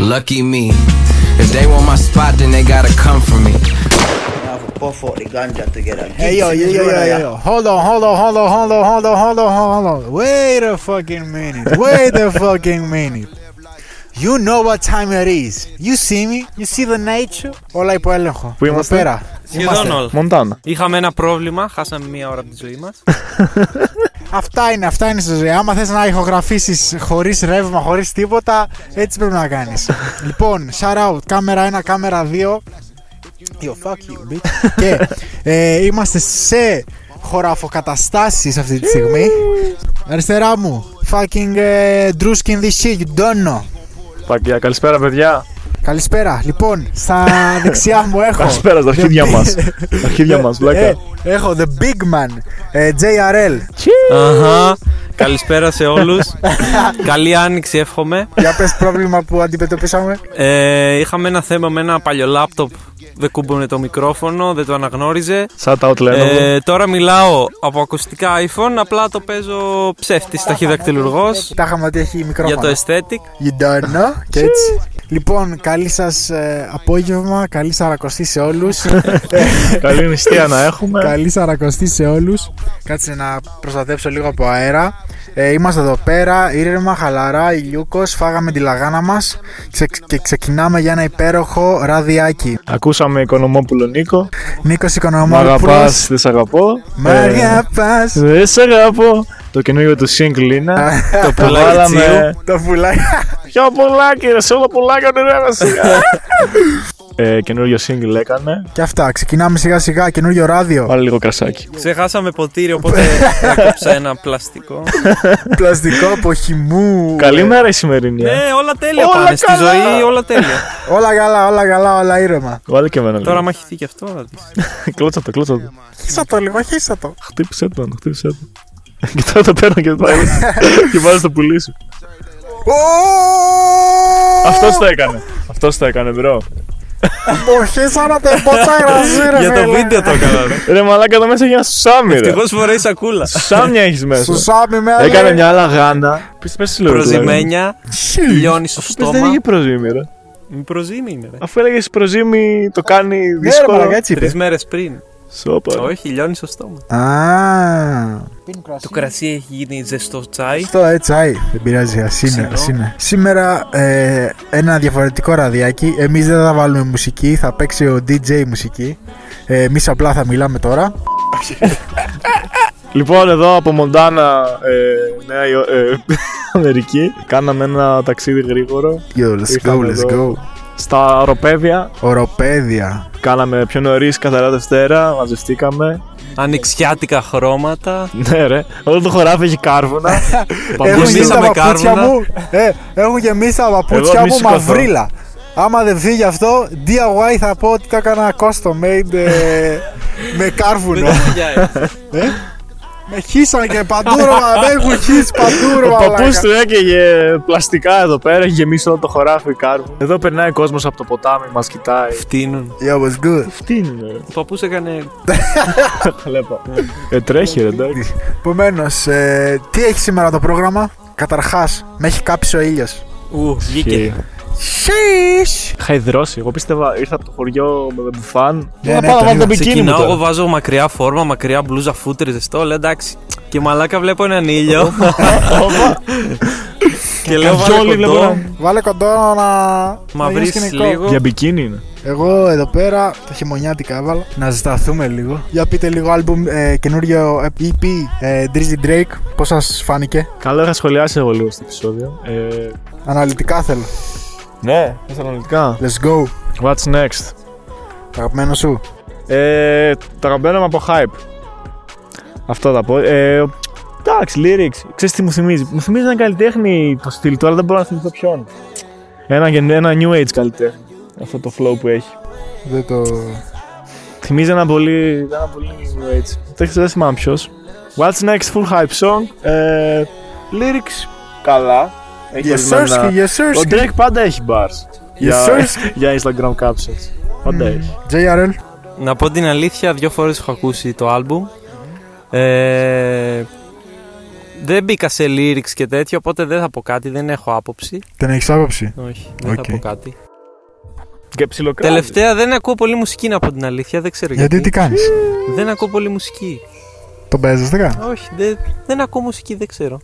Lucky me. If they want my spot, then they gotta come for me. Puff out the ganja together. Hey yo, yo, yo, yo, yo, hold on, hold on, hold on, hold on, hold on, hold on, hold on. Wait a fucking minute. Wait a fucking minute. You know what time it is. You see me. You see the nature. Hola y por el ojo. Fuimos. Espera. Σχεδόν όλα. Μοντάνα. Είχαμε ένα πρόβλημα, χάσαμε μία ώρα από τη ζωή μας. Αυτά είναι, αυτά είναι στη ζωή. Άμα θες να ηχογραφήσεις χωρίς ρεύμα, χωρίς τίποτα, έτσι πρέπει να κάνεις. λοιπόν, shout out, κάμερα 1, κάμερα 2. Yo, fuck you, bitch. και ε, είμαστε σε χωραφοκαταστάσεις αυτή τη στιγμή. Αριστερά μου, fucking ε, Druskin this shit, you don't know. Πακιά, καλησπέρα παιδιά. Καλησπέρα. Λοιπόν, στα δεξιά μου έχω. Καλησπέρα στα αρχίδια μας. Τα αρχίδια μας, Ε, βλάκα. έχω the big man, ε, JRL. Αχα. Καλησπέρα σε όλους. Καλή άνοιξη, εύχομαι. Για πες πρόβλημα που αντιμετωπίσαμε. Ε, είχαμε ένα θέμα με ένα παλιό λάπτοπ. Δεν κούμπονε το μικρόφωνο, δεν το αναγνώριζε. Shout out Lenovo. Ε, τώρα μιλάω από ακουστικά iPhone, απλά το παίζω ψεύτη ταχυδακτηλουργό Τα είχαμε ότι έχει για μικρόφωνο. το aesthetic. You don't know. Και έτσι. Λοιπόν, καλή σας ε, απόγευμα, καλή σαρακοστή σε όλους. Καλή νηστεία να έχουμε. καλή σαρακοστή σε όλους. Κάτσε να προστατεύσω λίγο από αέρα. Ε, είμαστε εδώ πέρα, ήρεμα, χαλαρά, ηλιούκος, φάγαμε τη λαγάνα μας ξε- και ξεκινάμε για ένα υπέροχο ραδιάκι. Ακούσαμε Οικονομόπουλο Νίκο. Νίκος Μ' Οικονομόπουλος. αγαπάς, δεν σ' αγαπώ. Μ' Ε, αγαπάς. Δεν σ' αγαπώ. Το καινούργιο του single είναι. Το Το πουλάκι βάλαμε. τσίου. Το πουλάκι. Ποιο πουλάκι, ρε, σε όλο πουλάκι ονειρεύα σιγά. Ε, καινούριο single έκανε. και αυτά, ξεκινάμε σιγά σιγά, καινούριο ράδιο. Βάλε λίγο κρασάκι. Ξεχάσαμε ποτήρι, οπότε έκοψα ένα πλαστικό. Πλαστικό από χυμού. Καλή μέρα η σημερινή. ε. Ναι, όλα τέλεια Όλα πάνε στη καλά. ζωή, όλα τέλεια. Όλα καλά, όλα καλά, όλα ήρεμα. Βάλε και εμένα Τώρα, λίγο. άμα χυθεί και αυτό, θα δεις. Κλώτσα το, κλώτσα το. Χύσα το λίγο, χύσα το. Χτύπησε τον, χτύπησε τον. Και τώρα το παίρνω και το πάει. και βάζει στο πουλί σου. Αυτός το έκανε. Αυτός το έκανε, μπρο. Μοχίσανα τα πόσα γραζί ρε Για το φίλε. βίντεο το έκανα. ρε. Ρε μαλάκα εδώ μέσα έχει ένα σουσάμι, ρε. Ευτυχώς φοράει σακούλα. Σουσάμια έχεις μέσα. Σου σάμι με Έκανε μια άλλα γάνα. Πες πες τι λέω. ρε, Προζημένια, λιώνει στο Πες δεν στόμα. είχε προζήμη, ρε. Μη προζήμη είναι, ρε. Αφού έλεγες προζήμη το κάνει Ναι ρε δύσκολο. μαλακά έτσι Τρεις είπε. μέρες πριν. Σόπα. ρε. Όχι, λιώνει στο στόμα. Α, Το κρασί έχει γίνει ζεστό τσάι. Αυτό έτσι, άι, δεν πειράζει, ας είναι, Ξινό. ας είναι. Σήμερα ε, ένα διαφορετικό ραδιάκι. Εμείς δεν θα βάλουμε μουσική, θα παίξει ο DJ μουσική. Ε, εμείς απλά θα μιλάμε τώρα. Λοιπόν, εδώ από Μοντάνα, ε, Νέα Υο- ε, Αμερική, κάναμε ένα ταξίδι γρήγορο Yo, let's go, Ήρθαμε let's εδώ. go. Στα οροπέδια. Οροπέδια. Κάναμε πιο νωρίς καθαρά Δευτέρα, μαζευτήκαμε. Ανοιξιάτικα χρώματα. Ναι, ρε. Όλο το χωράφι έχει κάρβουνα. Έχουν Παππούς γεμίσει γεμίσαμε τα παπούτσια κάρβουνα. μου. Ε, έχουν γεμίσει τα παπούτσια Εγώ μη μου σηκωθώ. μαυρίλα. Άμα δεν φύγει αυτό, DIY θα πω ότι το έκανα custom made ε, με κάρβουνο. Ε, με χύσαν και παντούρο, μα δεν έχουν χύσει παντούρο. Ο παππούς μαλάκα. του έκαιγε πλαστικά εδώ πέρα, έχει γεμίσει όλο το χωράφι κάρβουνα. Εδώ περνάει ο κόσμος από το ποτάμι, μας κοιτάει. Φτύνουν. Yo, what's good. Τι είναι, ρε. Ο παππούς έκανε. Χλέπα. Ε, τρέχει, ρε, εντάξει. Επομένως, ε, τι έχει σήμερα το πρόγραμμα; Καταρχάς, με έχει κάψει ο ήλιος. Ου, βγήκε. Και Sheesh. Είχα υδρώσει. Εγώ πίστευα, ήρθα από το χωριό με μπουφάν. Ναι, Να ναι, πάω να το βάλω το είδα. μπικίνι μου. Ξεκινάω, εγώ τώρα. βάζω μακριά φόρμα, μακριά μπλούζα φούτερ ζεστό. Λέω εντάξει. Και μαλάκα βλέπω έναν ήλιο. και λέω Καρδιόλι βάλε βλέπω κοντό. να- Βάλε κοντό να. Μα να γίνει βρεις σκηνικό. λίγο. Για μπικίνι είναι. Εγώ εδώ πέρα τα χειμωνιάτικα έβαλα. Να ζεσταθούμε λίγο. Για πείτε λίγο άλμπουμ ε, καινούριο EP ε, Drizzy Drake. Πώς σας φάνηκε; Καλό είχα σχολιάσει εγώ λίγο στο επεισόδιο. Ε, Αναλυτικά θέλω. Ναι, θες αναλυτικά. Let's go. What's next; Το αγαπημένο σου. Ε, το αγαπημένο μου από hype. Αυτό θα πω. Ε, εντάξει, lyrics. Ξέρεις τι μου θυμίζει; Μου θυμίζει έναν καλλιτέχνη το στυλ του, αλλά δεν μπορώ να θυμηθώ ποιον. Ένα, γεν- ένα new age καλλιτέχνη. Αυτό το flow που έχει. Δεν το. Θυμίζει ένα πολύ, ένα πολύ new age. Δεν ξέρω, δεν θυμάμαι ποιος. What's next; Full hype song. Ε, lyrics καλά. Έχεις Yes, ορισμένα- sirski, yes, Ο sirski. Drake πάντα έχει bars. για, sirski. για Instagram captions. Πάντα έχει. JRL. Να πω την αλήθεια, δύο φορές έχω ακούσει το άλμπουμ. Ε, Δεν μπήκα σε lyrics και τέτοια, οπότε δεν θα πω κάτι, δεν έχω άποψη. Δεν έχεις άποψη; Όχι, δεν Οκ. θα πω κάτι. Και ψιλοκράτησε. Τελευταία δεν ακούω πολύ μουσική να πω την αλήθεια, δεν ξέρω γιατί. Γιατί τι κάνεις; Δεν ακούω πολύ μουσική το παίζεις Όχι, δεν, δεν ακούω μουσική, δεν ξέρω.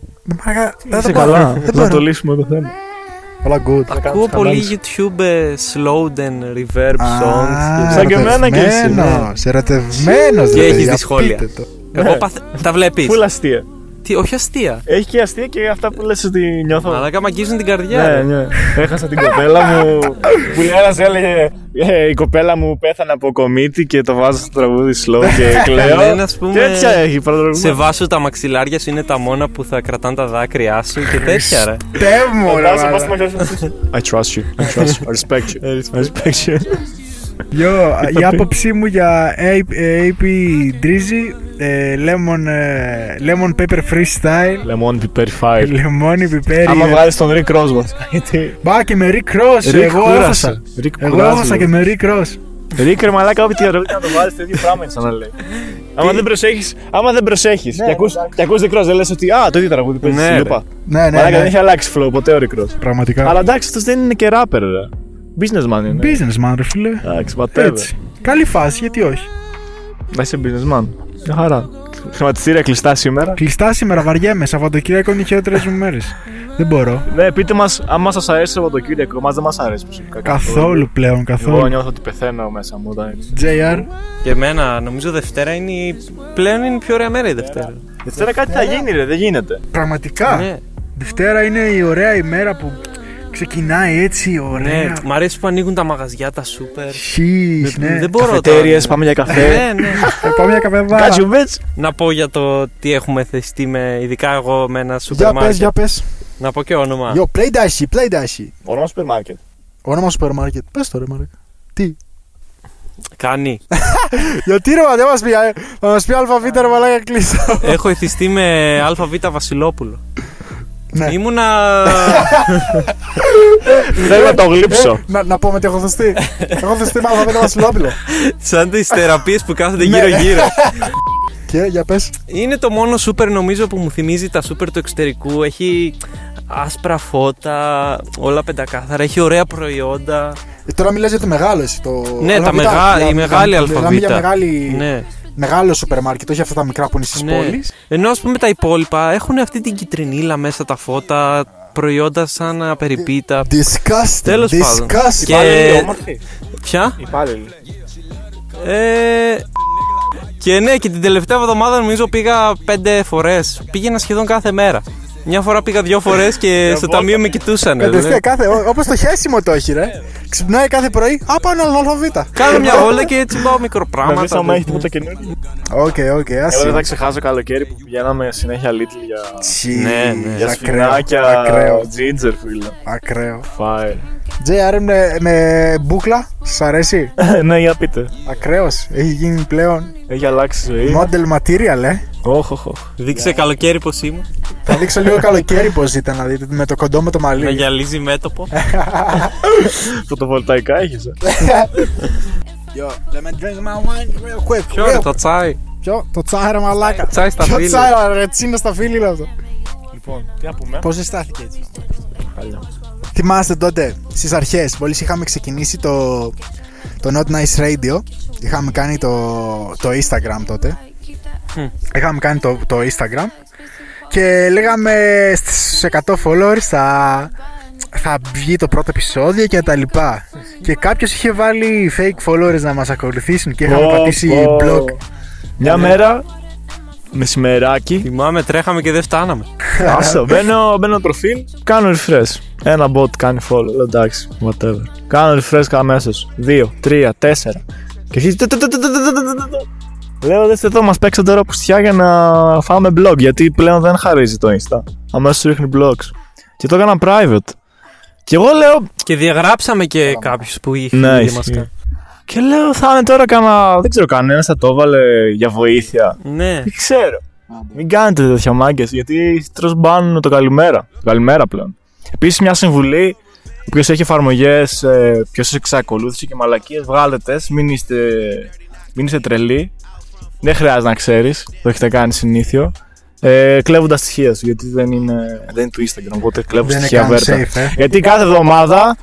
Δεν Είσαι καλά. Να το λύσουμε το θέμα. Good. Ακούω πολύ YouTube ε, slowden, reverb songs. Σαν και εμένα και εσύ. Ναι. Ερωτευμένο, Και έχεις δυσκολία. Εγώ παθ... τα βλέπεις. Φουλ. Τι, όχι αστεία. Έχει και αστεία και αυτά που λες ότι νιώθω. Μαλάκα μ' αγγίζουν την καρδιά. Ναι, ρε. ναι. Έχασα την κοπέλα μου. που ένας έλεγε ε, Η κοπέλα μου πέθανε από κομίτη και το βάζω στο τραγούδι slow και κλαίω. Λένε, ας πούμε, Τέτοια έχει Σε παραδρομικά. βάσου τα μαξιλάρια σου είναι τα μόνα που θα κρατάνε τα δάκρυά σου και τέτοια ρε. Τέμ μου, ρε, μαλάκα. I trust you. I trust you. I respect you. I respect you. Γιο, η άποψή μου για A- AP Drizzy, ε, Lemon, ε, lemon Pepper Freestyle, Λεμόν πιπέρι φάιλ. λεμόνι πιπέρι. Άμα ε, βγάλεις τον Rick Ross μας. Γιατί; Μπα και με Rick Ross, Rick εγώ κούρασε. έχασα. Rick Εγώ κουράζει, έχασα και λέει. με Rick Ross. Rick ρε μαλάκα όποιοι αρρωστή να το βάλεις το ίδιο πράγμα είναι σαν να λέει. Άμα δεν προσέχεις, άμα δεν προσέχεις και ακούς, και ακούς Rick Ross δεν λες ότι α, το ίδιο τραγούδι παίζει Ναι, στη ρε. λούπα. Ναι, ναι, Μαλάκα δεν ναι, έχει αλλάξει flow ποτέ ο Rick Ross. πραγματικά. Αλλά εντάξει αυτός δεν είναι και rapper ρε. Businessman είναι. Businessman, ρε φίλε. Εντάξει, whatever. Έτσι. Καλή φάση, γιατί όχι. Να είσαι businessman. Μια χαρά. Χρηματιστήρια κλειστά σήμερα. Κλειστά σήμερα, βαριέμαι. Σαββατοκύριακο είναι οι χειρότερες μου μέρες. Δεν μπορώ. Ναι, πείτε μας, άμα σας αρέσει το Σαββατοκύριακο, μας δεν μας αρέσει προσωπικά. Καθόλου πλέον, Εγώ καθόλου. νιώθω ότι πεθαίνω μέσα μου όταν έτσι. JR. Και εμένα νομίζω Δευτέρα είναι η... πλέον είναι η πιο ωραία μέρα η Δευτέρα. Δευτέρα κάτι θα γίνει, ρε, δεν γίνεται. Πραγματικά. Ναι, Δευτέρα είναι η ωραία ημέρα που ξεκινάει έτσι ωραία. ναι. Μ' αρέσει που ανοίγουν τα μαγαζιά, τα σούπερ. Χις, Δεν- ναι. Δεν μπορώ Καφετέριες, τώρα. πάμε για καφέ. Ναι, ναι. Θα πάμε μια καφεδάρα. Κάτσου bitch. Να πω για το τι έχουμε εθιστεί με, ειδικά εγώ με ένα σούπερ Για πες, μάρκετ. για πες. Να πω και όνομα. Yo, play that shit, play that shit. Όνομα σούπερ μάρκετ. Όνομα σούπερ μάρκετ. Πες το ρε Μάρκετ. Τι; Κάνει. Γιατί ρε μα, δεν μας πει, ε, θα μας πει ΑΒ ρε μαλάκα κλείστο. Έχω εθιστεί με ΑΒ Βασιλόπουλο. Ναι. Ήμουνα. Θέλω να το γλείψω. Να, να πούμε τι έχω εθιστεί. έχω εθιστεί με ΑΒ Βασιλόπουλο. σαν τις θεραπείες που κάθονται Ναι. γύρω-γύρω. Και για πες. Είναι το μόνο σούπερ νομίζω που μου θυμίζει τα σούπερ του εξωτερικού. Έχει άσπρα φώτα, όλα πεντακάθαρα, έχει ωραία προϊόντα. Ε, Τώρα μιλάς για το μεγάλο εσύ. Το Ναι, τα ΑΒ, μεγά- για- η μεγάλη για- ΑΒ. Μιλάμε για μεγάλη, Ναι. Μεγάλο σούπερ μάρκετ, όχι αυτά τα μικρά που είναι στις ναι. πόλεις. Ενώ ας πούμε τα υπόλοιπα έχουν αυτή την κυτρινίλα μέσα τα φώτα, προϊόντα σαν απεριπίτα. Disgusting. Τέλος πάντων. disgusting. Και- Υπάλληλοι όμορφοι. Ποια; Υπάλληλοι. Ε, και ναι, και την τελευταία εβδομάδα νομίζω πήγα πέντε φορές. Πήγαινα σχεδόν κάθε μέρα. Μια φορά πήγα δύο φορές και στο βόλτα. ταμείο με κοιτούσαν. Κατευθείαν κάθε, όπως το χέσιμο το έχει, ρε. Ξυπνάει κάθε πρωί, α πάνω ΑΒ. Κάνω μια βόλτα και έτσι πάω Να δεις μικροπράγματα. άμα έχει τίποτα καινούργιο. Οκ, οκ, Εγώ δεν άσυ. θα ξεχάσω καλοκαίρι που πηγαίναμε συνέχεια Little για, Τσι, Ναι, ναι. για ακραίο, σφινάκια ακραίο, ginger φίλε. ακραίο. Fire. JR με, με μπούκλα, σας αρέσει; ναι, για πείτε. Ακραίος, έχει γίνει πλέον Έχει αλλάξει η ζωή. model material, ε. Όχ, όχ, όχ. Δείξε καλοκαίρι πώ είμαι. Θα δείξω λίγο καλοκαίρι πώς ήταν να δείτε, με το κοντό με το Να μαλλί. γυαλίζει μέτωπο. Φωτοβολταϊκά έχεις. ε. Yo, let me drink my wine real quick. Ποιο real- είναι το τσάι; Ποιο, το τσάι ρε μαλάκα. Τσάι στα Ποιο φίλη. τσάι ρε, τσίνα στα φίλη είναι αυτό. Λοιπόν, τι να πούμε; Πώς στάθηκε έτσι; Χάλια. Θυμάστε τότε, στις αρχές, μόλις είχαμε ξεκινήσει το, το Not Nice Radio, είχαμε κάνει το, το Instagram τότε. Είχαμε κάνει το, το Instagram και λέγαμε στους 100 followers θα, θα βγει το πρώτο επεισόδιο και τα λοιπά. και κάποιος είχε βάλει fake followers να μας ακολουθήσουν και είχαμε Πω, πατήσει πω. blog. Μια μέρα, μεσημεράκι, Θυμάμαι, τρέχαμε και δεν φτάναμε. Άσο, μπαίνω, μπαίνω προφίλ, κάνω refresh. Ένα bot κάνει follow. Λέω εντάξει, whatever. Κάνω refresh αμέσω. Δύο, τρία, τέσσερα. Και αρχίζει. Λέω δεν εδώ μας παίξω τώρα πουστιά για να φάμε blog. Γιατί πλέον δεν χαρίζει το Insta. Αμέσως ρίχνει blogs. Και το έκανα private. Και εγώ λέω. Και διαγράψαμε και κάποιους που είχαν ναι, και... και λέω θα είναι τώρα κανένα. Δεν ξέρω, κανένας θα το έβαλε για βοήθεια. Ναι. Δεν ξέρω. Μην κάνετε τέτοια μάγκες γιατί τρως μπάνουν το καλημέρα. Το καλημέρα πλέον. Επίσης, μια συμβουλή. Όποιος έχει εφαρμογές, ε, ποιο εξακολούθησε και μαλακίες, βγάλετε. Μην είστε, μην είστε τρελοί. Δεν χρειάζεται να ξέρεις. Το έχετε κάνει συνήθιο. Ε, κλέβοντας στοιχεία σου, γιατί δεν είναι, δεν είναι του Instagram, οπότε κλέβω Δεν είναι στοιχεία καν βέρτα. safe, ε. Γιατί κάθε εβδομάδα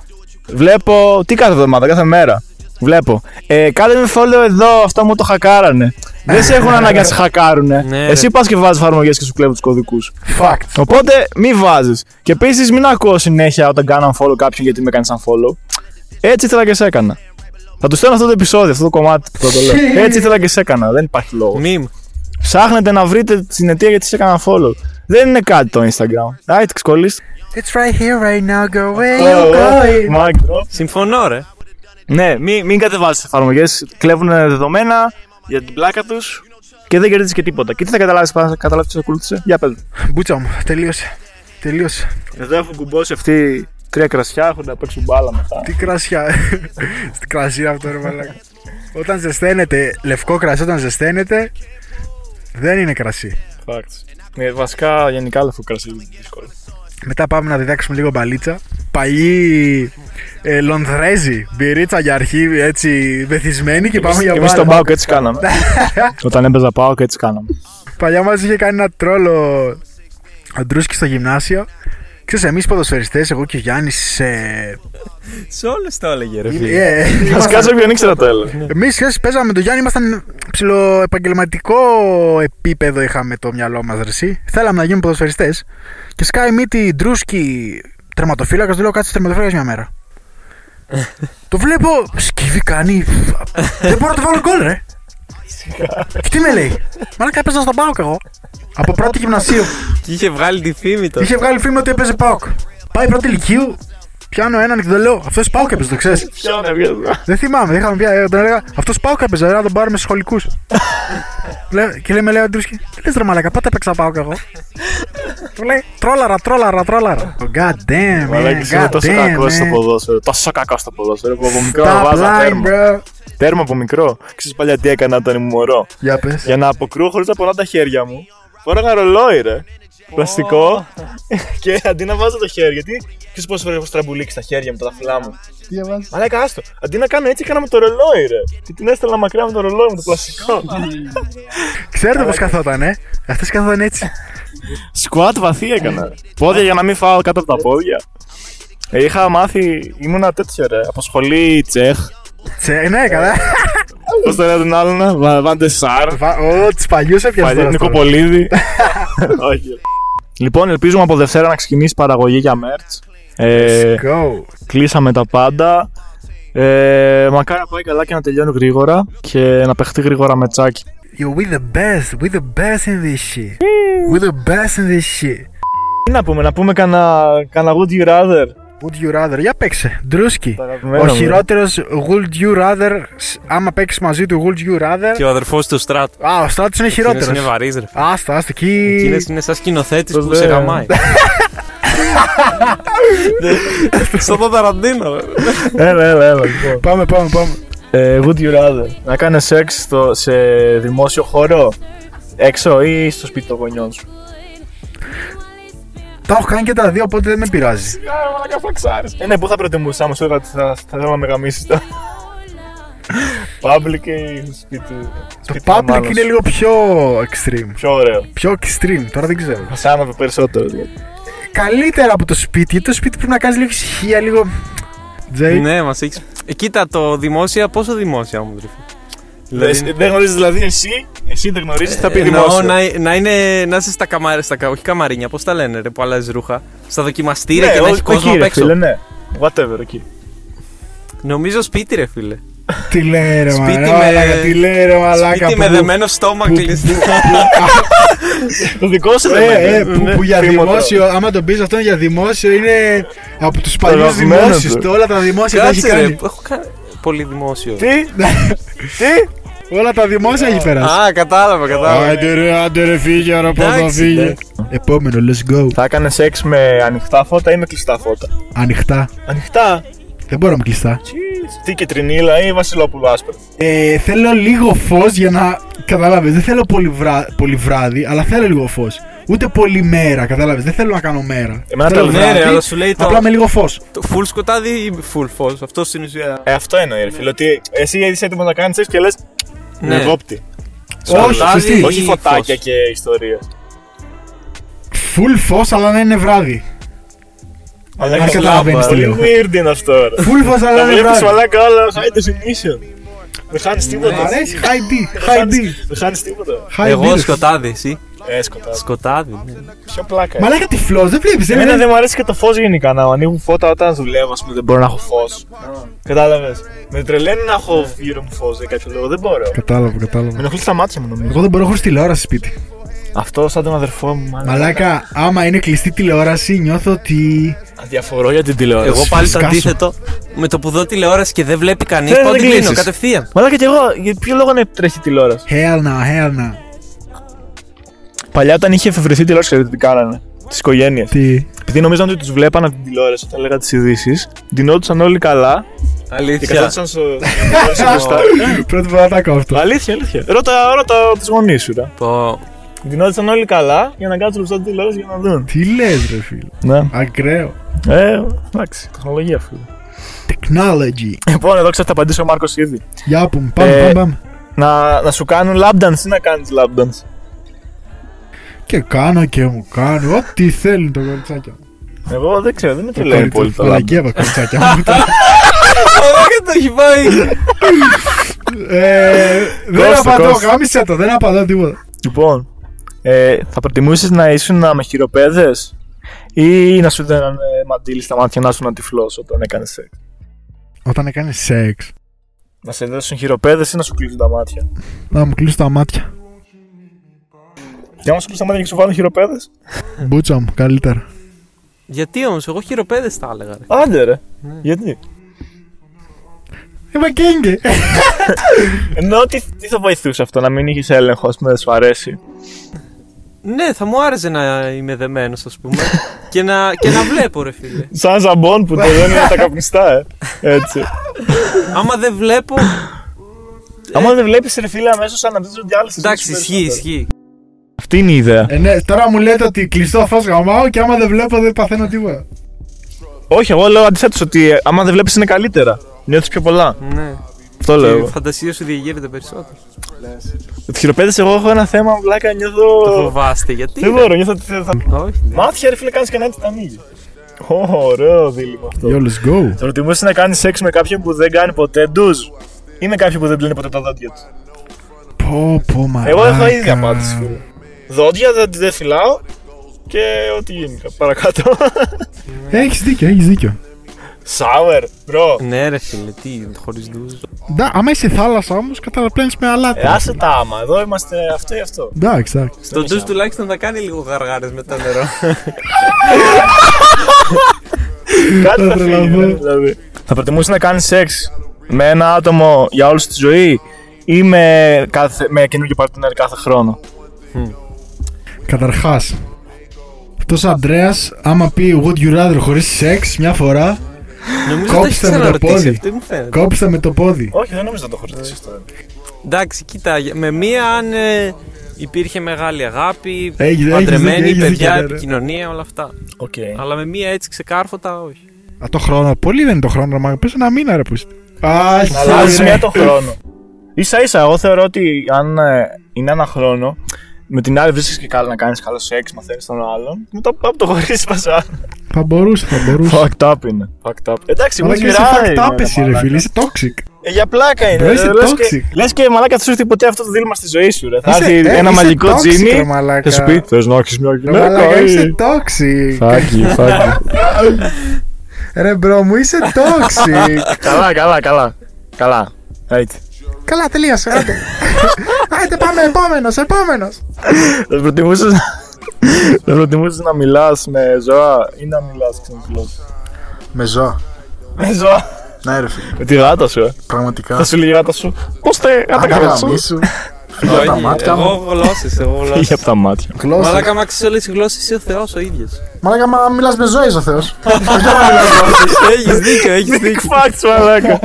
βλέπω. Τι κάθε εβδομάδα, κάθε μέρα. Βλέπω. Ε, κάντε με follow εδώ, αυτό μου το χακάρανε. δεν σε έχουν ανάγκη να σε χακάρουνε. Ναι, Εσύ ρε. πας και βάζεις εφαρμογές και σου κλέβουν τους κωδικούς. Fact. Οπότε μη βάζεις. Και επίσης μην ακούω συνέχεια όταν κάνω unfollow κάποιον γιατί με κάνεις unfollow. Έτσι ήθελα και σε έκανα. Θα τους στέλνω αυτό το επεισόδιο, αυτό το κομμάτι που θα το λέω. Έτσι ήθελα και σε έκανα. Δεν υπάρχει λόγος. Μιμ. Ψάχνετε να βρείτε την αιτία γιατί σε έκανα follow. Δεν είναι κάτι το Instagram. Right, σκολίστε. It's right here, right now, go where you going. Mic drop. Συμφωνώ, ρε. Ναι, μην, μην κατεβάζετε εφαρμογές. Κλέβουν δεδομένα για την πλάκα τους και δεν κερδίζεις και τίποτα. Και τι θα καταλάβεις, θα καταλάβεις τι ακολούθησε; Για πες. μου. Μπούτσα μου, τελείωσε. Τελείωσε. Εδώ έχουν κουμπώσει αυτοί τρία κρασιά, έχουν να παίξουν μπάλα μετά. Τι κρασιά. Στην κρασία αυτό ρε μαλάκα. Όταν ζεσταίνεται, λευκό κρασί όταν ζεσταίνεται, δεν είναι κρασί. Facts. Ναι, βασικά γενικά λεφτό κρασί είναι δύσκολο. Μετά πάμε να διδάξουμε λίγο μπαλίτσα. Παλιή ε, Λονδρέζη, μπυρίτσα για αρχή, έτσι βεθισμένη και πάμε για Εμείς μπάλα. στον Πάοκ έτσι κάναμε. Όταν έπαιζα Πάοκ έτσι κάναμε. Παλιά μας είχε κάνει ένα τρόλο ο Ντρούσκι στο γυμνάσιο. Ξέρεις, εμείς ποδοσφαιριστές, εγώ και ο Γιάννης, ε, Σε όλες το έλεγε, ρε φίλε. ε, Μα ήμασταν- κάτσε ποιον ήξερα το έλεγα. Εμείς ξέρεις, παίζαμε με τον Γιάννη, ήμασταν ψηλοεπαγγελματικό επίπεδο είχαμε το μυαλό μας, ρε εσύ. Θέλαμε να γίνουμε ποδοσφαιριστές. Και σκάει μύτη Ντρούσκι, τερματοφύλακας, του λέω κάτσε τερματοφύλακας μια μέρα. το βλέπω, σκύβει κάνει, δεν μπορώ να το βάλω γκολ ρε. και τι με λέει, μαλάκα έπαιζα στον Πάοκ εγώ. Από πρώτη γυμνασίου. Και είχε βγάλει τη φήμη του. Είχε βγάλει φήμη ότι έπαιζε Πάοκ. Πάει πρώτη ηλικίου, πιάνω έναν και τον λέω, αυτός Πάοκ έπαιζε, το ξέρεις. Ποιον έβγαζα. Δεν θυμάμαι, δεν είχαμε πια. ε, Τον έλεγα Αυτός πάω έπαιζε, να τον πάρουμε σχολικούς. και λέει, με λέει ο Αντρούσκι, τι λες ρε μαλακα, πότε έπαιξα πάω εγώ. Του λέει, τρόλαρα, τρόλαρα, τρόλαρα. God damn, Μαλάκι, man, είμαι God τόσο damn, κακό στο man. ποδόσφαιρο. Τόσο κακό στο ποδόσφαιρο που από μικρό Stop βάζα lying, τέρμα. bro. Τέρμα από μικρό. Ξέρεις παλιά τι έκανα όταν ήμουν μωρό. Για πες. Για να αποκρούω χωρίς να πονάω τα χέρια μου. Φόραγα ρολόι, ρε. Πλαστικό. και αντί να βάζω το χέρι, γιατί ξέρεις πόσο φορές έχω στραμπουλίξει τα χέρια μου, τα δάχτυλά μου. Τι έβαζε. Αλλά άστο. Αντί να κάνω έτσι, έκανα με το ρολόι, ρε. Και την έστελνα μακριά με το ρολόι μου, το πλαστικό. Ξέρετε πώς καθόταν, ε. Αυτές καθόταν έτσι. Σκουάτ βαθύ έκανα. Πόδια για να μην φάω κάτω από τα πόδια. Ε, είχα μάθει, ήμουνα τέτοιο ρε, από σχολή Τσεχ. Τσε, ναι, καλά. Πώς το λένε τον άλλον, Βα- Βάντε Σάρ. Βα- Ω, του παλιούς έπιασες Παλιό τώρα. αυτό. Νικοπολίδη. Όχι. Λοιπόν, ελπίζουμε από Δευτέρα να ξεκινήσει παραγωγή για merch. Ε, Go. κλείσαμε τα πάντα. Ε, μακάρι να πάει καλά και να τελειώνει γρήγορα και να παιχτεί γρήγορα με τσάκι. Yo, we the best. We the best in this shit. We the best in this shit. Τι να πούμε, να πούμε κανένα κανένα Would you rather; Would you rather, για παίξε. Ντρούσκι. αγαπημένο Ο μου. χειρότερος Would you rather, σ- άμα παίξεις μαζί του Would you rather; Και ο αδερφός του Στράτου. Α, ο Στράτος είναι Εκείνος χειρότερος. είναι βαρύς, ρε. Άστα, άστα εκεί. Εκείνος είναι σαν σκηνοθέτης Πώς που σε δεν- γαμάει. Σαν το Ταραντίνο. Έλα, έλα, έλα. Λοιπόν. Πάμε, πάμε, πάμε. Ε, would you rather; Να κάνει σεξ στο, σε δημόσιο χώρο, έξω ή στο σπίτι των γονιών σου; Τα έχω κάνει και τα δύο, οπότε δεν με πειράζει. Ε, ναι, πού θα προτιμούσα, άμα σου έλεγα ότι θα, θα θέλω να με γαμίσεις το. Public ή σπίτι. Το σπίτι των public μάνων είναι σου. λίγο πιο extreme. Πιο ωραίο. Πιο extreme, τώρα δεν ξέρω. Θα σε άναβε περισσότερο. δηλαδή. Καλύτερα από το σπίτι, γιατί το σπίτι πρέπει να κάνεις λίγο ησυχία, λίγο. Τζέι. Ναι, μας έχει. Ε, κοίτα το δημόσια, πόσο δημόσια μου τρέφει. Δεν- Δεν γνωρίζεις δηλαδή εσύ, εσύ δεν γνωρίζεις, θα πει Εννοώ δημόσιο. να, να, είναι, να είσαι στα καμάρια, στα, κα- όχι καμαρίνια, πώς τα λένε, ρε, που αλλάζεις ρούχα. Στα δοκιμαστήρια Ναι, και να ό- έχει κόσμο εκεί, απ' ρε, έξω. φίλε, ναι. Whatever, εκεί. Νομίζω σπίτι, ρε φίλε. Τι λέει ρε Σπίτι μαλάκα, με- τι λέει ρε μαλάκα. σπίτι που- με δεμένο στόμα που- κλειστό. Το δικό σου Ε, δεν ε, είναι. που, Ναι, που για θύματα. δημόσιο, άμα τον πεις αυτό είναι για δημόσιο, είναι από τους παλιούς αγαπημένο δημόσιους. του. Το όλα τα δημόσια τα έχει Κάτσε, ρε, κάνει. έχω κάνει πολύ δημόσιο. Τι, τι, Όλα τα δημόσια έχει περάσει. Α, κατάλαβα, κατάλαβα. Άντε ρε, άντε ρε, φύγε, ρε, πώς θα Εντάξει, φύγε. εντάξει. Επόμενο, let's go. Θα έκανε σεξ με ανοιχτά φώτα ή με κλειστά φώτα; Ανοιχτά. Ανοιχτά. Δεν μπορώ να με κλειστά. Τι κεντρινίλα ή Βασιλόπουλο άσπρο; Ε, θέλω λίγο φως για να. Κατάλαβε, δεν θέλω πολύ, βρά... πολύ βράδυ, αλλά θέλω λίγο φως. Ούτε πολύ μέρα, κατάλαβες. Δεν θέλω να κάνω μέρα. Εμένα θέλω τα Ναι, βράδυ, ρε, αλλά σου λέει το. Απλά με λίγο φως. το full σκοτάδι ή full φως. Αυτό στην ουσία. Ε, αυτό εννοεί, ρε φίλε. Ότι εσύ είσαι έτοιμος να κάνεις σεξ και λες. Ναι. Ναι. Βόπτη. Όχι, Σκοτάδι σωστή. ή Όχι φωτάκια φως. και ιστορία. Full φως, αλλά να είναι βράδυ. Αλλά Αν καταλαβαίνεις τι Πολύ λέω. weird είναι αυτό. ρε. Full φως, αλλά Τα να είναι βλέπεις βράδυ. μαλάκα όλα high definition. Δεν χάνεις Μ' τίποτα. αρέσει, high D, Δεν high χάνεις- D. Δεν χάνεις τίποτα. High D, Εγώ ρε. σκοτάδι, εσύ. Ε, σκοτάδι. Σκοτάδι. ναι. Ποιο πλάκα. είναι. Μαλάκα τυφλός, δεν βλέπεις, δεν Εμένα είναι. δεν μου αρέσει και το φως γενικά να ανοίγουν φώτα όταν δουλεύω. Α πούμε δεν μπορώ να έχω φως. Κατάλαβες. Με τρελαίνει να έχω γύρω μου φως για κάποιο λόγο. Δεν μπορώ. Κατάλαβα, Με κατάλαβα. ενοχλεί στα μάτια μου νομίζω. Εγώ δεν μπορώ χωρίς τηλεόραση σπίτι. Αυτό σαν τον αδερφό μου. μάλλον. Μαλάκα, άμα είναι κλειστή τηλεόραση, νιώθω ότι. Αδιαφορώ για την τηλεόραση. Εγώ πάλι το σκάσω. αντίθετο. Με το που δω τηλεόραση και δεν βλέπει κανείς, Δεν- πάω δεν την κλείνω κλείσεις. κατευθείαν. Μαλάκα και εγώ, για ποιο λόγο να τρέχει τηλεόραση; Hell no, hell no. Παλιά όταν είχε εφευρεθεί τηλεόραση, ξέρετε τι κάνανε. Τις οικογένειες. Τι; Επειδή νομίζαν ότι τους βλέπαν από την τηλεόραση όταν λέγανε τις ειδήσεις, ντυνόντουσαν όλοι καλά και Αλήθεια. καθόντουσαν στο. στο μπροστά. Πρώτη φορά τα ακούω αυτό. Αλήθεια, αλήθεια. Ρώτα, ρώτα τι γονείς σου. ρε. Πω. Ντυνόντουσαν όλοι καλά για να κάτσουν μπροστά την τηλεόραση για να δουν. Τι λες ρε φίλε; Ναι. Ακραίο. Ε, εντάξει, τεχνολογία φίλε. Technology. Λοιπόν, εδώ ξέρω θα απαντήσω ο Μάρκος ήδη. Για πούμε, πάμε, Ε, πάμε, πάμε. Να, να σου κάνουν lap dance ή να κάνεις lap dance; Και κάνω και μου κάνω ό,τι θέλουν τα κοριτσάκια μου. Εγώ δεν ξέρω, δεν με τρελαίνει πολύ το lap dance. Φαλακία τα κοριτσάκια μου. Ωραία, το έχει πάει. Ε, Δεν Κόστο, απαντώ, κόστο. γάμισε το, δεν απαντώ τίποτα. Λοιπόν, ε, θα προτιμούσες να ήσουν με χειροπέδε ή να σου ήταν ε, μαντήλι στα μάτια να ήσουν τυφλό όταν έκανες σεξ; Όταν έκανες σεξ, Να σε δώσουν χειροπέδες ή να σου κλείσουν τα μάτια; να μου κλείσω τα μάτια. Και άμα σου κλείσουν τα μάτια και σου βάλουν χειροπέδες. Μπούτσα μου, καλύτερα. Γιατί όμως, εγώ χειροπέδες τα έλεγα. ρε. Άντε ρε. Γιατί; Είμαι κέγγε. Ενώ τι, τι θα βοηθούσε αυτό, να μην είχες έλεγχο, ας πούμε, δεν σου αρέσει; Ναι, θα μου άρεσε να είμαι δεμένος, ας πούμε. και, να, και να βλέπω, ρε φίλε. Σαν ζαμπόν που τελειώνει με τα καπνιστά, ε. Έτσι. Άμα δεν βλέπω. Άμα δεν βλέπεις ρε φίλε, αμέσως αναπτύσσονται άλλες Εντάξει, ισχύει, ισχύει. Αυτή είναι η ιδέα. Ε, ναι, τώρα μου λέτε ότι κλειστό φως γαμάω και άμα δεν βλέπω δεν παθαίνω τίποτα. Όχι, εγώ λέω αντιθέτως ότι ε, άμα δεν βλέπεις είναι καλύτερα. Νιώθεις πιο πολλά. Ναι. Αυτό λέω. Και η εγώ. φαντασία σου διαγείρεται περισσότερο. Με του χειροπέδες, εγώ έχω ένα θέμα, βλάκα, Το νιώθω. φοβάστε, γιατί. Δεν μπορώ, νιώθω ότι θα. Όχι. ναι. Μάτια, ρε φίλε, κάνεις και ένα έτσι τα ανοίγει. Ω, Ωραίο δίλημα αυτό. Yo, let's go. Θα προτιμούσες να κάνεις σεξ με κάποιον που δεν κάνει ποτέ ντουζ ή με κάποιον που δεν πλύνει ποτέ τα δόντια του; Πω, πω, μαλάκα. Εγώ έχω ίδια απάντηση. φίλε. Δόντια δεν, δεν φυλάω και ό,τι γίνει παρακάτω. Έχεις δίκιο, έχεις δίκιο. Shower, bro. Ναι, ρε φίλε, τι, χωρίς ντουζ. Ντα, άμα είσαι θάλασσα όμως, καταλαβαίνεις με αλάτι. Ε, άσε τα άμα, εδώ είμαστε αυτό ή αυτό. Εντάξει, εντάξει. Στο ντουζ τουλάχιστον θα κάνει λίγο γαργάρες με το νερό. Κάτι θα τρελαθώ. φύγει, δηλαδή. Θα προτιμούσε να κάνει σεξ με ένα άτομο για όλη σου τη ζωή ή με, κάθε, με καινούργιο partner κάθε χρόνο; Καταρχάς, αυτός ο Αντρέας, άμα πει Would you rather χωρίς σεξ μια φορά, Νομίζω ότι έχεις Κόψτε με το ξαναρωτήσει πόδι. αυτό, μου φαίνεται. κόψτε με το πόδι. Όχι, δεν νομίζω να το έχω ρωτήσει αυτό. Εντάξει, κοίτα, με μία αν ε, υπήρχε μεγάλη αγάπη, Έχεις- έχεις παντρεμένη, δίκιο, έχεις παιδιά, δίκιο, ναι, ναι. επικοινωνία, όλα αυτά. Οκ. Αλλά με μία έτσι ξεκάρφωτα, όχι. Α, το χρόνο. Πολύ δεν είναι το χρόνο, μα πες ένα μήνα ρε που είστε. Α, Να αλλάζει sorry, μία ρε. το χρόνο. σα ίσα, εγώ θεωρώ ότι αν ε, είναι ένα χρόνο, με την άλλη βρίσκεις και καλά να κάνεις καλό σεξ, μαθαίνει τον άλλον. και Μετά από το χωρίς πασά. Θα μπορούσε, θα μπορούσε. Fucked up είναι. Fucked up. Εντάξει, Αλλά μου και είσαι γυράει. fucked up εσύ ρε φίλε, είσαι toxic. Ε, για πλάκα είναι. Μπρο, είσαι λες toxic. και, λες και μαλάκα θα σου έρθει ποτέ αυτό το δίλημα στη ζωή σου. Ρε. Θα Είσαι- έρθει ε, ένα είσαι μαγικό toxic, τζίνι ρε μαλάκα. και σου πει Θες να έχεις μια Ρε γυναίκα. μαλάκα, ή;» είσαι toxic. Φάκι, φάκι. Ρε μπρο μου, είσαι toxic. Καλά, καλά, καλά. Καλά. Έτσι. Καλά, τελείωσε. Άντε. Άντε, πάμε επόμενος, επόμενος. Θα προτιμούσες θα προτιμούσες να μιλάς με ζώα ή να μιλάς ξενοφιλός. Με ζώα. Με ζώα. Ναι ρε φίλε, Με τη γάτα σου, ε. πραγματικά. Θα σου λέει η γάτα σου. Κώστε, γάτα καλά σου. σου. Φύγε από τα μάτια μου. Εγώ γλώσσες, εγώ Φύγε γλώσσες. από τα μάτια. Γλώσσα. Μαλάκα, μα ξέρεις όλε τι γλώσσες, είσαι ο Θεός ο ίδιος. Μαλάκα, μα μιλάς με ζωή ο Θεός. Έχεις δίκιο, έχεις Big δίκιο. facts, μαλάκα.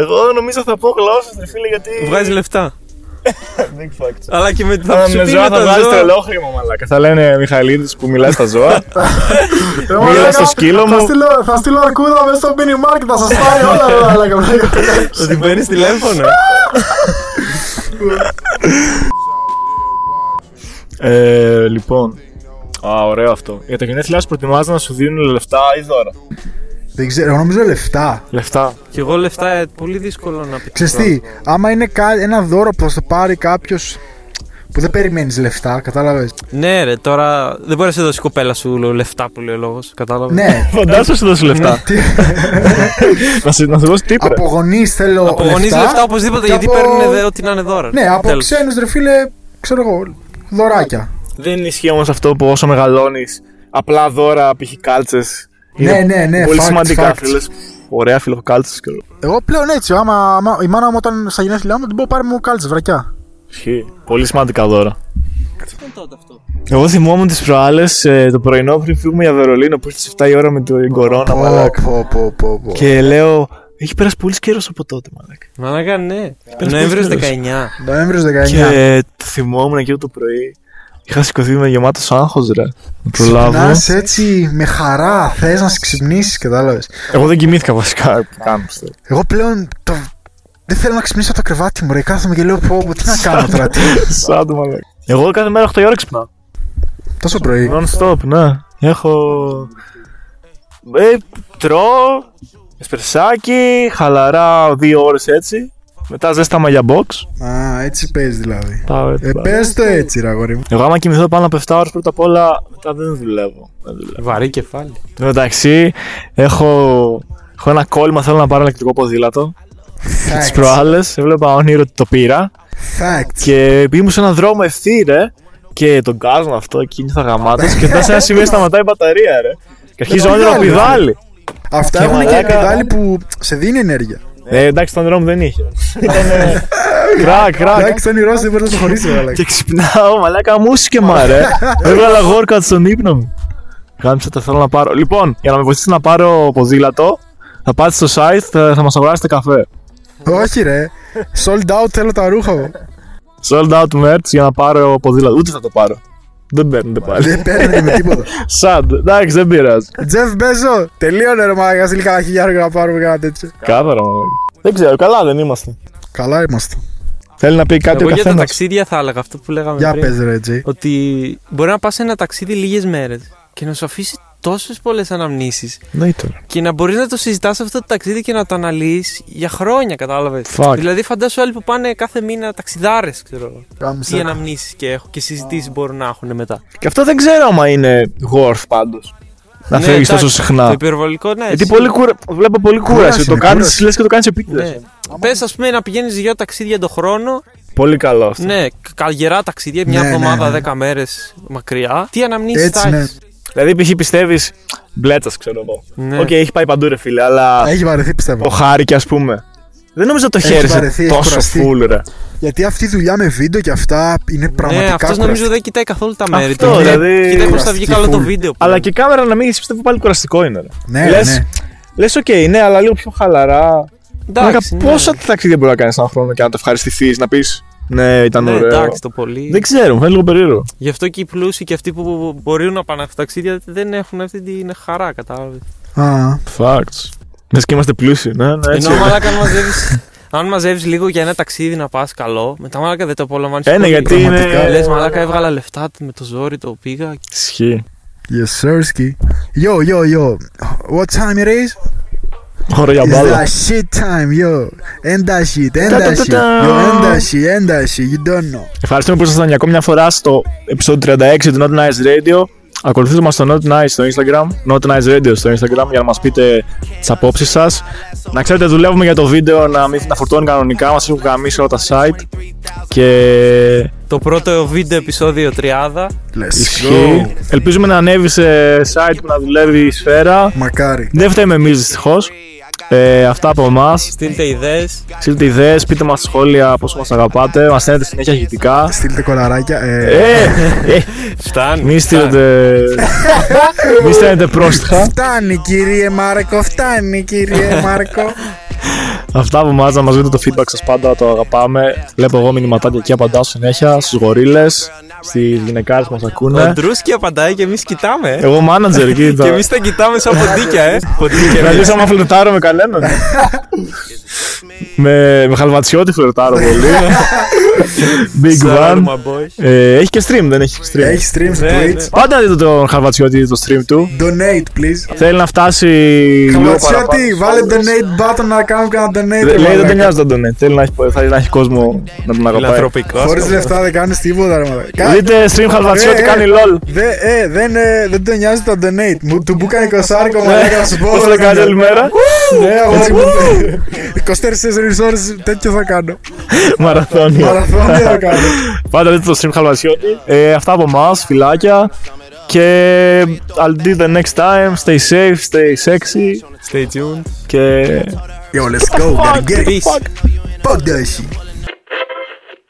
Εγώ νομίζω θα πω γλώσσες, ρε φίλε, γιατί... Βγάζει λεφτά. Big facts. Αλλά και με θα Θα σου με πει ζώα με θα τα βγάζει ζώα. τρελό χρήμα, μαλάκα. Θα λένε Μιχαηλίδης που μιλάει στα ζώα. Μίλα στο σκύλο Θα μου. στείλω, θα στείλω αρκούδα μέσα στο mini market, θα σας πάρει όλα ρε μαλάκα. Ότι παίρνεις τηλέφωνο. Ε, λοιπόν. Α, ωραίο αυτό. Για τα γενέθλιά σου προτιμάζει να σου δίνουν λεφτά ή δώρα; Δεν ξέρω, εγώ νομίζω λεφτά. Λεφτά. Και εγώ λεφτά ε, πολύ δύσκολο να πει. Ξέρεις τι, άμα είναι κα- ένα δώρο που θα στο πάρει κάποιος που δεν περιμένεις λεφτά, κατάλαβες; Ναι, ρε, τώρα δεν μπορείς να σε δώσει η κοπέλα σου λεφτά που λέει ο λόγος. Κατάλαβες; ναι. Φαντάζομαι σου δώσει λεφτά. Τι- να σε, να σε δώσει τίποτα. από γονεί θέλω. Από γονεί λεφτά οπωσδήποτε και γιατί από- παίρνουν δε- ό,τι να είναι δώρα. Ναι, από Τέλος. ξένους ρε φίλε, ξέρω εγώ, δωράκια. Δεν ισχύει όμως αυτό που όσο μεγαλώνεις, απλά δώρα, π.χ. κάλτσες. Ναι, ναι, ναι, Πολύ facts, σημαντικά, facts. φίλες. Ωραία, φίλο κάλτσε και Εγώ πλέον έτσι, άμα, άμα η μάνα μου όταν στα γενέθλιά μου την πω πάρε μου κάλτσε βρακιά. Ισχύει. Πολύ σημαντικά δώρα. ήταν τότε αυτό; Εγώ θυμόμουν τις προάλλες το πρωινό πριν φύγουμε για Βερολίνο που ήρθε 7 η ώρα με την κορώνα, μαλάκα. πω, πω, πω, πω. Και λέω, έχει περάσει πολύ καιρός από τότε, μαλάκα. Μαλάκα, ναι. Πες Νοέμβριος πώς 19. Νοέμβριος 19. Και το θυμόμουν εκείνο το πρωί. Είχα σηκωθεί με γεμάτος άγχος, ρε. Να προλάβω. Ξυπνάς έτσι με χαρά, θες να σε ξυπνήσεις, κατάλαβες. Εγώ δεν κοιμήθηκα βασικά. που κάνω, πιστεύω. Εγώ πλέον το... δεν θέλω να ξυπνήσω από το κρεβάτι μου, ρε. Κάθομαι και λέω πω, πω τι να κάνω τώρα, τι. Σαν το μαλάκα. Εγώ κάθε μέρα 8 η ώρα ξυπνάω. Τόσο πρωί. Non stop, ναι. Έχω. Ε, τρώω, εσπρεσάκι, χαλαρά δύο ώρες έτσι. Μετά ζέσταμα για box. Α, έτσι παίζεις δηλαδή. Πάω έτσι. Ε, πάω. πες το έτσι, ρε αγόρι μου. Εγώ άμα κοιμηθώ πάνω από 7 ώρες πρώτα απ' όλα, μετά δεν δουλεύω. Δεν δουλεύω. Βαρύ κεφάλι. Εν τω μεταξύ, έχω, έχω ένα κόλλημα, θέλω να πάρω ηλεκτρικό ποδήλατο. Τις Facts. προάλλες, έβλεπα όνειρο ότι το πήρα. Facts. Και επειδή ήμουν σε έναν δρόμο ευθύ, ρε, και τον κάζουν αυτό και νιώθα γαμάτος και μετά σε ένα σημείο σταματάει η μπαταρία, ρε. Και αρχίζει το όνειρος να πηδάλι, πηδάλει. Αυτά Και έχουν και μαλάκα- πηδάλι που σε δίνει ενέργεια. Ε, εντάξει, τον δρόμο δεν είχε. Ήτανε κράκ, κράκ. Εντάξει, το όνειρό σου δεν μπορεί να το χωρίσει, ρε. Και ξυπνάω, μαλάκα μουσικεμα, ρε. Έβγαλα workout στον ύπνο μου. Γάμισα το θέλω να πάρω. Λοιπόν, για να με βοηθήσει να πάρω ποδήλατο, θα πάτε στο site, θα, θα μας αγοράσετε καφέ. Όχι, ρε. Sold out θέλω τα ρούχα μου. Sold out merch για να πάρω ποδήλατο. Ούτε θα το πάρω. Δεν παίρνετε πάλι. Δεν παίρνετε με τίποτα. Σαν, εντάξει, δεν πειράζει. Τζεφ Μπέζο, τελείωνε ρε μάγκα, στείλει κανένα χιλιάρικο να πάρουμε κάτι τέτοιο. Κάθαρα, μαλάκα. Δεν ξέρω, καλά δεν είμαστε. Καλά είμαστε. Θέλει να πει κάτι Εγώ ο για τα καθένας. ταξίδια θα έλεγα αυτό που λέγαμε Για πριν. πες ρε Τζέι. Ότι μπορεί να πας σε ένα ταξίδι λίγες μέρες και να σου αφήσει τόσες πολλές αναμνήσεις Ναι, τώρα. και να μπορείς να το συζητάς αυτό το ταξίδι και να το αναλύεις για χρόνια, κατάλαβες. Fuck. Δηλαδή, φαντάσου άλλοι που πάνε κάθε μήνα ταξιδάρες, ξέρω εγώ. Τι Κάμισα. αναμνήσεις και, έχω, και συζητήσεις μπορούν να έχουν μετά. Και αυτό δεν ξέρω άμα είναι worth πάντως. Να Ναι, φεύγεις τόσο εντάξει, Το συχνά. υπερβολικό, ναι. Γιατί εσύ- πολύ κούρα... βλέπω πολύ κούραση. Κούραση Το είναι, κάνει, κούραση. λες και το κάνεις επίτηδες. Ναι. Πες, ας πούμε, να πηγαίνεις δύο ταξίδια το χρόνο. Πολύ καλό αυτό. Ναι, καλά γερά ταξίδια, μια Ναι, ναι, εβδομάδα, ναι. δέκα μέρες μακριά. Τι αναμνήσεις Έτσι, θα ναι. Έχεις. Δηλαδή, π.χ. πιστεύεις. Μπλέτσας, ξέρω εγώ. Ναι. Οκ, έχει πάει παντού, ρε φίλε, αλλά. Έχει βαρεθεί πιστεύω. Ο Χάρη, ας πούμε. Δεν νομίζω το Έχει χέρι σε βαρεθεί, έχει τόσο κουραστεί. full, ρε. Γιατί αυτή η δουλειά με βίντεο και αυτά είναι Ναι, πραγματικά αυτός νομίζω κουραστική. δεν κοιτάει καθόλου τα μέρη Αυτό, του. Κοιτάει- δηλαδή, Κοιτάει πώς θα βγει κουραστική καλό το full. βίντεο. που Αλλά λένε. και η κάμερα να μην πιστεύω πάλι κουραστικό είναι. Ρε. Ναι, Λες, ναι. Λες, οκ, ναι, αλλά λίγο πιο χαλαρά. Εντάξει, ναι. Πόσα ταξίδια μπορεί να κάνεις έναν χρόνο και να το ευχαριστηθείς, να πεις Ναι, ήταν Ναι, ωραίο. εντάξει, το πολύ. Δεν ξέρω, μου φαίνεται λίγο περίεργο. Γι' αυτό και οι πλούσιοι και αυτοί που μπορούν να πάνε αυτά τα ταξίδια δεν έχουν αυτή την χαρά, κατάλαβες. Α, Facts. Λες και είμαστε πλούσιοι, ναι, ναι, έτσι. Ενώ είναι. μαλάκα αν μαζεύεις, αν μαζεύεις λίγο για ένα ταξίδι να πας καλό, μετά μαλάκα δεν το απολαμβάνεις Ε, ναι, πολύ. γιατί είναι- Πραγματικά. Λες μαλάκα έβγαλα λεφτά με το ζόρι το πήγα. Ισχύει. yes, sirski. Yo, yo, yo. What time it is? Ωραία για It's μπάλα. that shit time, yo. End that shit, end that shit. Τα-τα-τα-τα. Yo, end that shit, end that shit. You don't know. Ευχαριστούμε που ήσασταν για ακόμη μια φορά στο επεισόδιο 36 του Not Nice Radio. Ακολουθήστε μας στο Not Nice στο Instagram, Not Nice Radio στο Instagram για να μας πείτε τις απόψεις σας. Να ξέρετε δουλεύουμε για το βίντεο να, μην, να φορτώνει κανονικά, μας έχουν γαμίσει όλα τα site και Το πρώτο βίντεο επεισόδιο 30. Let's ισχύει. go. Ελπίζουμε να ανέβει σε site που να δουλεύει η σφαίρα. Μακάρι. Δεν φταίμε εμείς δυστυχώς. Ε, αυτά από εμάς. Στείλτε ιδέες. Στείλτε ιδέες, πείτε μας σχόλια πόσο μας αγαπάτε. Μας στέλνετε συνέχεια ηχητικά. Στείλτε κολαράκια. Ε, Ε, ε, Φτάνει. Μη φτάνει. στείλετε. Μη στέλνετε πρόστιχα. Φτάνει κύριε Μάρκο, φτάνει κύριε Μάρκο. Αυτά από εμά να μα δείτε το feedback σας πάντα, το αγαπάμε. Βλέπω εγώ μηνυματάκια και απαντάω συνέχεια στους γορίλες, στις γυναικάρες που μας Ο ακούνε. Ντρούσκι απαντάει και εμείς κοιτάμε. ε. Εγώ manager εκεί. Και τα- εμείς τα κοιτάμε σαν ποντίκια, ε. Ποντίκια. Δηλαδή, σαν να φλερτάρω με κανέναν. με, με χαλβατσιώτη φλερτάρω πολύ. Big Shout out One. my boys. Ε, έχει και stream, δεν έχει stream. Έχει stream στο Ναι, Twitch. ναι. Πάντα δείτε τον Χαρβατσιώτη το stream του. Donate, please. Θέλει να φτάσει λίγο παραπάνω. Χαματσιώτη, βάλε donate button να κάνουμε κανένα donate. Δε- ρε Λέει δεν τον μαλάκα. νοιάζει τον donate. Θέλει να έχει, θέλει να έχει κόσμο να τον αγαπάει. Φιλανθρωπικός. Χωρίς λεφτά δεν κάνεις τίποτα ρε μαλάκα. Κα- Δείτε stream Χαρβατσιώτη Ε, κάνει ε, LOL. Δε, ε, δεν, ε, δεν τον νοιάζει το donate. Μου, του μπούκανε 20 μαλάκα να σου πω. Πώς θα κάνει όλη μέρα; Ναι, αγόρι μου. 24 ώρες τέτοιο θα κάνω. Μαραθώνιο. Μαραθώνιο θα κάνω. Πάντα δείτε το stream Χαρβατσιώτη. Ε, αυτά από εμά, φυλάκια. Και I'll do the next time. Stay safe, stay sexy. Stay tuned. Και Yo, let's go. Gotta get it. Peace. Fuck that shit.